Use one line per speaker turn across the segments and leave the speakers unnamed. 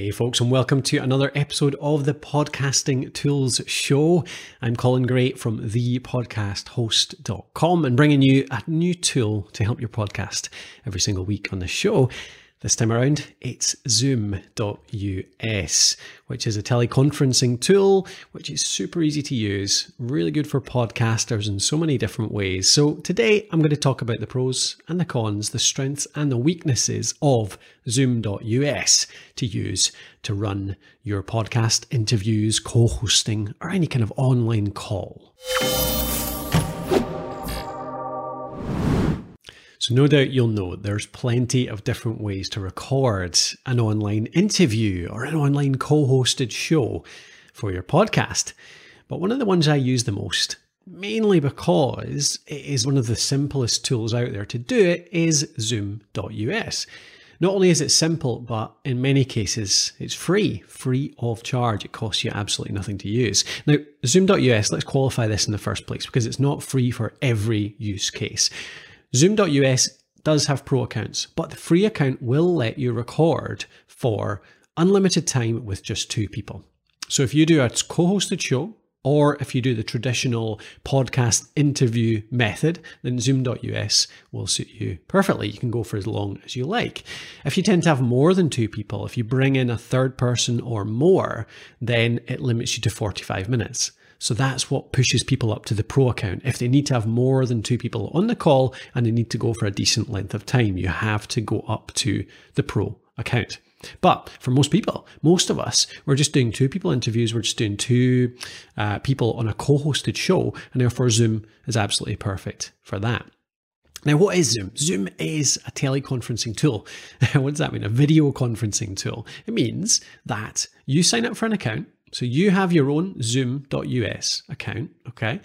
Hey, folks, and welcome to another episode of the Podcasting Tools Show. I'm Colin Gray from thepodcasthost.com and bringing you a new tool to help your podcast every single week on the show. This time around, it's Zoom.us, which is a teleconferencing tool which is super easy to use, really good for podcasters in so many different ways. So, today I'm going to talk about the pros and the cons, the strengths and the weaknesses of Zoom.us to use to run your podcast interviews, co hosting, or any kind of online call. No doubt you'll know there's plenty of different ways to record an online interview or an online co hosted show for your podcast. But one of the ones I use the most, mainly because it is one of the simplest tools out there to do it, is Zoom.us. Not only is it simple, but in many cases it's free, free of charge. It costs you absolutely nothing to use. Now, Zoom.us, let's qualify this in the first place because it's not free for every use case. Zoom.us does have pro accounts, but the free account will let you record for unlimited time with just two people. So if you do a co hosted show, or if you do the traditional podcast interview method, then Zoom.us will suit you perfectly. You can go for as long as you like. If you tend to have more than two people, if you bring in a third person or more, then it limits you to 45 minutes. So that's what pushes people up to the pro account. If they need to have more than two people on the call and they need to go for a decent length of time, you have to go up to the pro account. But for most people, most of us, we're just doing two people interviews. We're just doing two uh, people on a co hosted show. And therefore, Zoom is absolutely perfect for that. Now, what is Zoom? Zoom is a teleconferencing tool. what does that mean? A video conferencing tool. It means that you sign up for an account so you have your own zoom.us account, okay?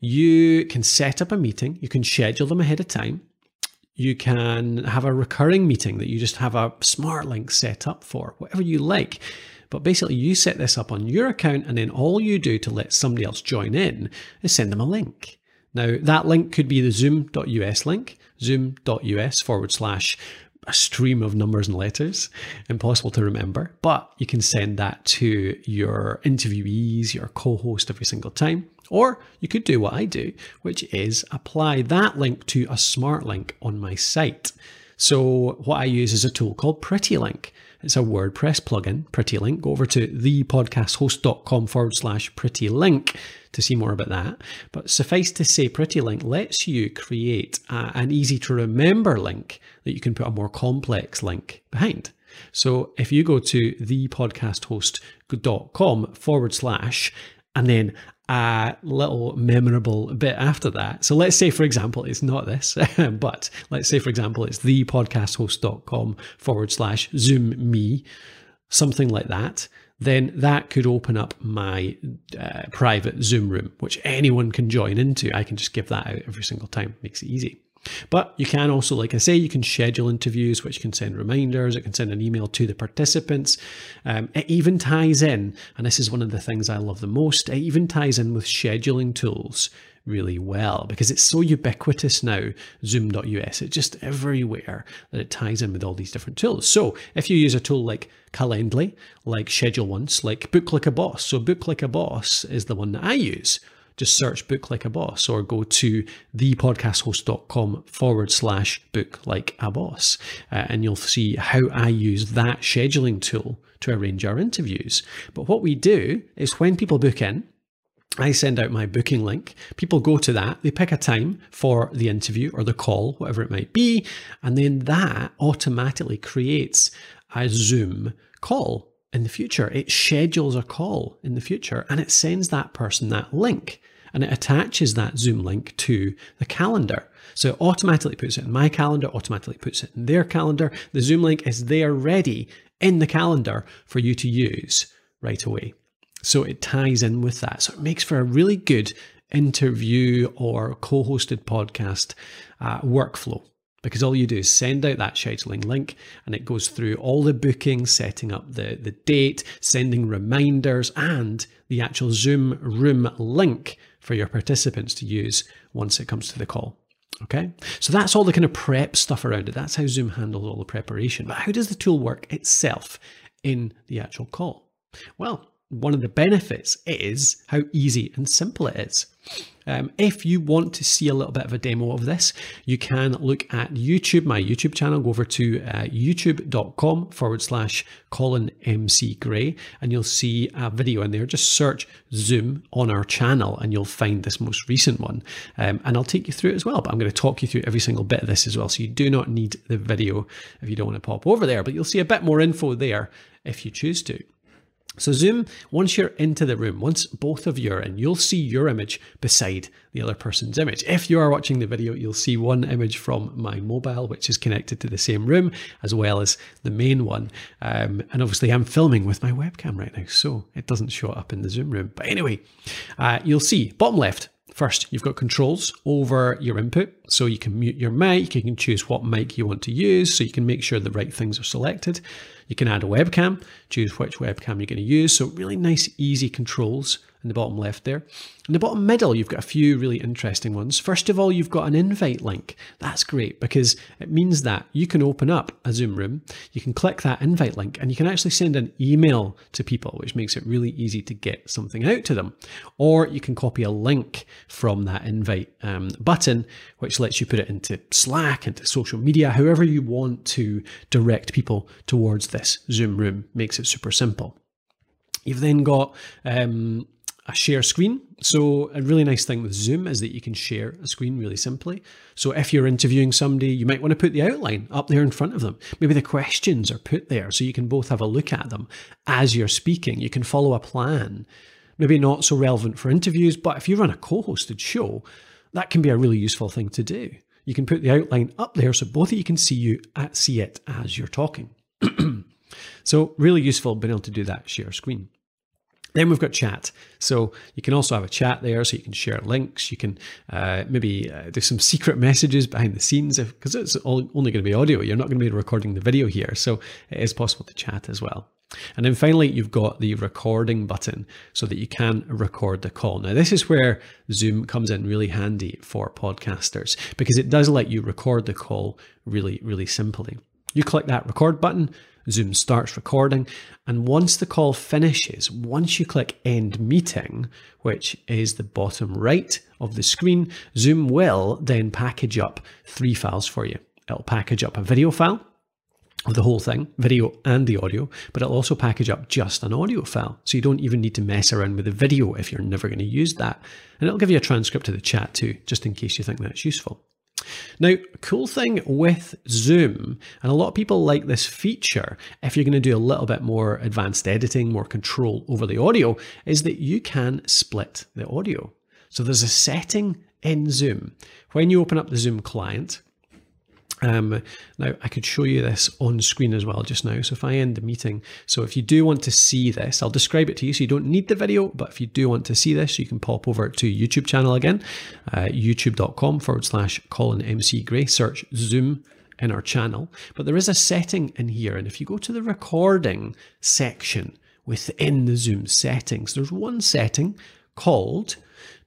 You can set up a meeting, you can schedule them ahead of time. You can have a recurring meeting that you just have a smart link set up for, whatever you like. But basically, you set this up on your account, and then all you do to let somebody else join in is send them a link. Now, that link could be the zoom.us link, zoom.us forward slash a stream of numbers and letters, impossible to remember, but you can send that to your interviewees, your co host every single time. Or you could do what I do, which is apply that link to a smart link on my site. So, what I use is a tool called PrettyLink. It's a WordPress plugin, PrettyLink. Go over to thepodcasthost.com forward slash PrettyLink to see more about that. But suffice to say, PrettyLink lets you create a, an easy to remember link that you can put a more complex link behind. So if you go to thepodcasthost.com forward slash and then a little memorable bit after that. So let's say, for example, it's not this, but let's say, for example, it's thepodcasthost.com forward slash zoom me, something like that. Then that could open up my uh, private Zoom room, which anyone can join into. I can just give that out every single time. Makes it easy. But you can also, like I say, you can schedule interviews, which can send reminders. It can send an email to the participants. Um, it even ties in, and this is one of the things I love the most, it even ties in with scheduling tools really well because it's so ubiquitous now, Zoom.us. It's just everywhere that it ties in with all these different tools. So if you use a tool like Calendly, like Schedule Once, like Book Like a Boss. So Book Like a Boss is the one that I use just search book like a boss or go to thepodcasthost.com forward slash book like a boss uh, and you'll see how I use that scheduling tool to arrange our interviews. But what we do is when people book in, I send out my booking link. People go to that, they pick a time for the interview or the call, whatever it might be, and then that automatically creates a Zoom call in the future. It schedules a call in the future and it sends that person that link and it attaches that Zoom link to the calendar. So it automatically puts it in my calendar, automatically puts it in their calendar. The Zoom link is there ready in the calendar for you to use right away. So it ties in with that. So it makes for a really good interview or co hosted podcast uh, workflow because all you do is send out that scheduling link and it goes through all the bookings, setting up the, the date, sending reminders, and the actual Zoom room link for your participants to use once it comes to the call. Okay, so that's all the kind of prep stuff around it. That's how Zoom handles all the preparation. But how does the tool work itself? in the actual call? Well, one of the benefits is how easy and simple it is. Um, if you want to see a little bit of a demo of this, you can look at YouTube, my YouTube channel. Go over to uh, youtube.com forward slash Colin MC Gray, and you'll see a video in there. Just search Zoom on our channel, and you'll find this most recent one. Um, and I'll take you through it as well. But I'm going to talk you through every single bit of this as well. So you do not need the video if you don't want to pop over there, but you'll see a bit more info there if you choose to. So zoom, once you're into the room, once both of you are in, you'll see your image beside the other person's image. If you are watching the video, you'll see one image from my mobile, which is connected to the same room, as well as the main one. Um, and obviously I'm filming with my webcam right now, so it doesn't show up in the Zoom room. But anyway, uh, you'll see bottom left, First, you've got controls over your input. So you can mute your mic, you can choose what mic you want to use, so you can make sure the right things are selected. You can add a webcam, choose which webcam you're going to use. So really nice, easy controls in the bottom left there. In the bottom middle, you've got a few really interesting ones. First of all, you've got an invite link. That's great because it means that you can open up a Zoom room, you can click that invite link, and you can actually send an email to people, which makes it really easy to get something out to them. Or you can copy a link from that invite um, button, which lets you put it into Slack, into social media, however you want to direct people towards this Zoom room. Makes it super simple. You've then got um, a share screen. So a really nice thing with Zoom is that you can share a screen really simply. So if you're interviewing somebody, you might want to put the outline up there in front of them. Maybe the questions are put there so you can both have a look at them as you're speaking. You can follow a plan. Maybe not so relevant for interviews, but if you run a co-hosted show, that can be a really useful thing to do. You can put the outline up there so both of you can see you uh, see it as you're talking. so really useful being able to do that share screen. Then we've got chat. So you can also have a chat there, so you can share links. You can uh, maybe uh, do some secret messages behind the scenes because it's all, only going to be audio. You're not going to be recording the video here. So it is possible to chat as well. And then finally, you've got the recording button so that you can record the call. Now, this is where Zoom comes in really handy for podcasters because it does let you record the call really, really simply. You click that record button, Zoom starts recording. And once the call finishes, once you click end meeting, which is the bottom right of the screen, Zoom will then package up three files for you. It'll package up a video file of the whole thing, video and the audio, but it'll also package up just an audio file. So you don't even need to mess around with the video if you're never going to use that. And it'll give you a transcript of the chat too, just in case you think that's useful. Now, cool thing with Zoom, and a lot of people like this feature, if you're going to do a little bit more advanced editing, more control over the audio, is that you can split the audio. So there's a setting in Zoom. When you open up the Zoom client, um, now I could show you this on screen as well just now. So if I end the meeting, so if you do want to see this, I'll describe it to you. So you don't need the video, but if you do want to see this, you can pop over to YouTube channel again, uh, youtube.com forward slash Colin MC Gray, search Zoom in our channel. But there is a setting in here. And if you go to the recording section within the Zoom settings, there's one setting called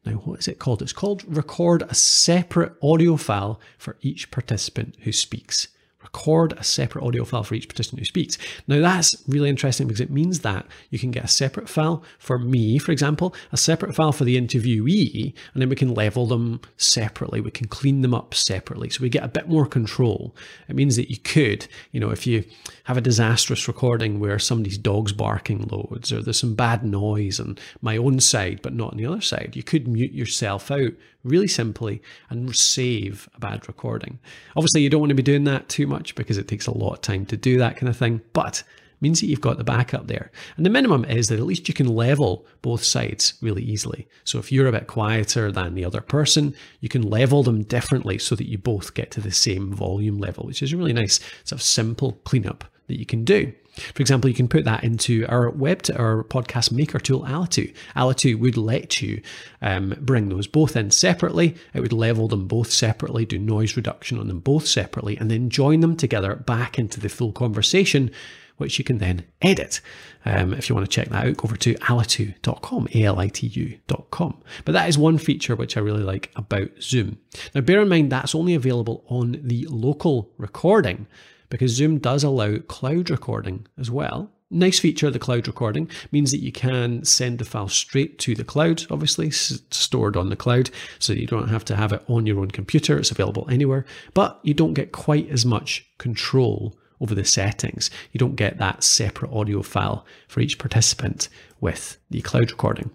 now, what is it called? It's called record a separate audio file for each participant who speaks record a separate audio file for each participant who speaks. Now that's really interesting because it means that you can get a separate file for me, for example, a separate file for the interviewee, and then we can level them separately. We can clean them up separately. So we get a bit more control. It means that you could, you know, if you have a disastrous recording where somebody's dog's barking loads or there's some bad noise on my own side, but not on the other side, you could mute yourself out really simply and save a bad recording. Obviously, you don't want to be doing that too much because it takes a lot of time to do that kind of thing, but means that you've got the backup there. And the minimum is that at least you can level both sides really easily. So if you're a bit quieter than the other person, you can level them differently so that you both get to the same volume level, which is a really nice sort of simple cleanup that you can do. For example, you can put that into our web to our podcast maker tool, Alitu. Alitu would let you um, bring those both in separately. It would level them both separately, do noise reduction on them both separately, and then join them together back into the full conversation, which you can then edit. Um, if you want to check that out, go over to alitu.com, A-L-I-T-U.com. But that is one feature which I really like about Zoom. Now, bear in mind that's only available on the local recording because Zoom does allow cloud recording as well. Nice feature, the cloud recording means that you can send the file straight to the cloud, obviously stored on the cloud, so you don't have to have it on your own computer. It's available anywhere, but you don't get quite as much control over the settings. You don't get that separate audio file for each participant with the cloud recording.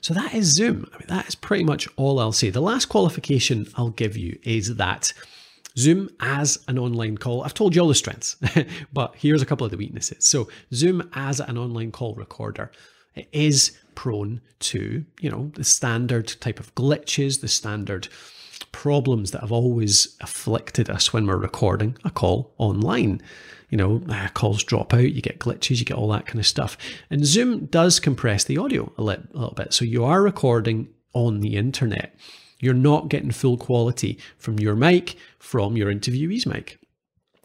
So that is Zoom. I mean, that is pretty much all I'll say. The last qualification I'll give you is that Zoom as an online call, I've told you all the strengths, but here's a couple of the weaknesses. So Zoom as an online call recorder, it is prone to, you know, the standard type of glitches, the standard problems that have always afflicted us when we're recording a call online. You know, uh, calls drop out, you get glitches, you get all that kind of stuff. And Zoom does compress the audio a little bit. So you are recording on the internet. You're not getting full quality from your mic, from your interviewee's mic.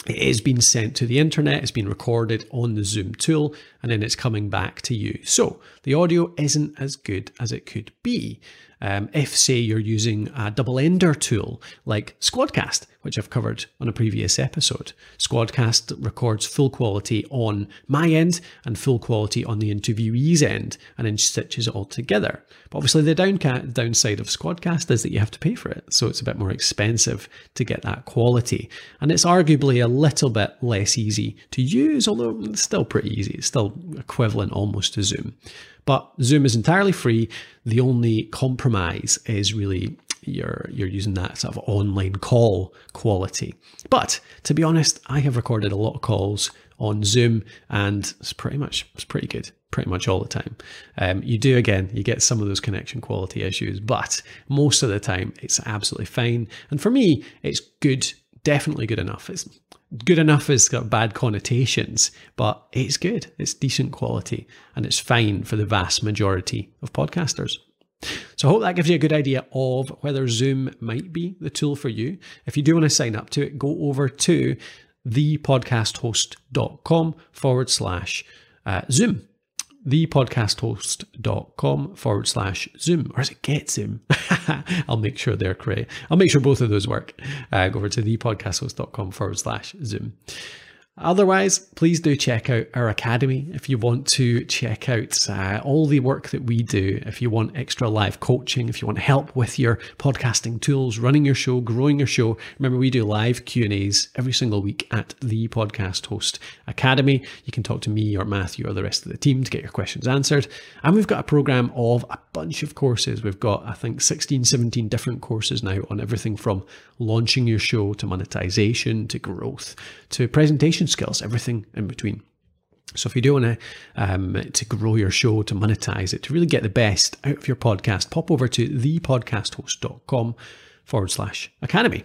It has been sent to the internet, it's been recorded on the Zoom tool, and then it's coming back to you. So the audio isn't as good as it could be. Um, if, say, you're using a double ender tool like Squadcast, which I've covered on a previous episode. Squadcast records full quality on my end and full quality on the interviewee's end and then stitches it all together. But obviously, the downside of Squadcast is that you have to pay for it. So it's a bit more expensive to get that quality. And it's arguably a little bit less easy to use, although it's still pretty easy. It's still equivalent almost to Zoom. But Zoom is entirely free. The only compromise is really you're you're using that sort of online call quality. But to be honest, I have recorded a lot of calls on Zoom, and it's pretty much it's pretty good, pretty much all the time. Um, you do again, you get some of those connection quality issues, but most of the time it's absolutely fine. And for me, it's good, definitely good enough. It's good enough has got bad connotations, but it's good. It's decent quality and it's fine for the vast majority of podcasters. So I hope that gives you a good idea of whether Zoom might be the tool for you. If you do want to sign up to it, go over to thepodcasthost.com forward slash uh, Zoom thepodcasthost.com forward slash Zoom, or is it Get Zoom? I'll make sure they're correct. I'll make sure both of those work. Uh, go over to thepodcasthost.com forward slash Zoom. Otherwise, please do check out our academy if you want to check out uh, all the work that we do. If you want extra live coaching, if you want help with your podcasting tools, running your show, growing your show. Remember, we do live Q and A's every single week at the Podcast Host Academy. You can talk to me or Matthew or the rest of the team to get your questions answered. And we've got a program of a bunch of courses. We've got, I think, 16, 17 different courses now on everything from launching your show to monetization to growth to presentation skills, everything in between. So if you do want to um, to grow your show, to monetize it, to really get the best out of your podcast, pop over to thepodcasthost.com forward slash academy.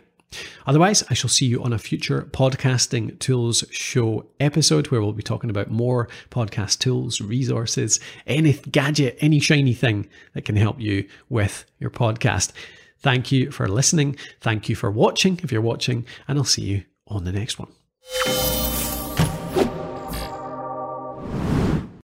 Otherwise, I shall see you on a future podcasting tools show episode where we'll be talking about more podcast tools, resources, any gadget, any shiny thing that can help you with your podcast. Thank you for listening. Thank you for watching if you're watching, and I'll see you on the next one.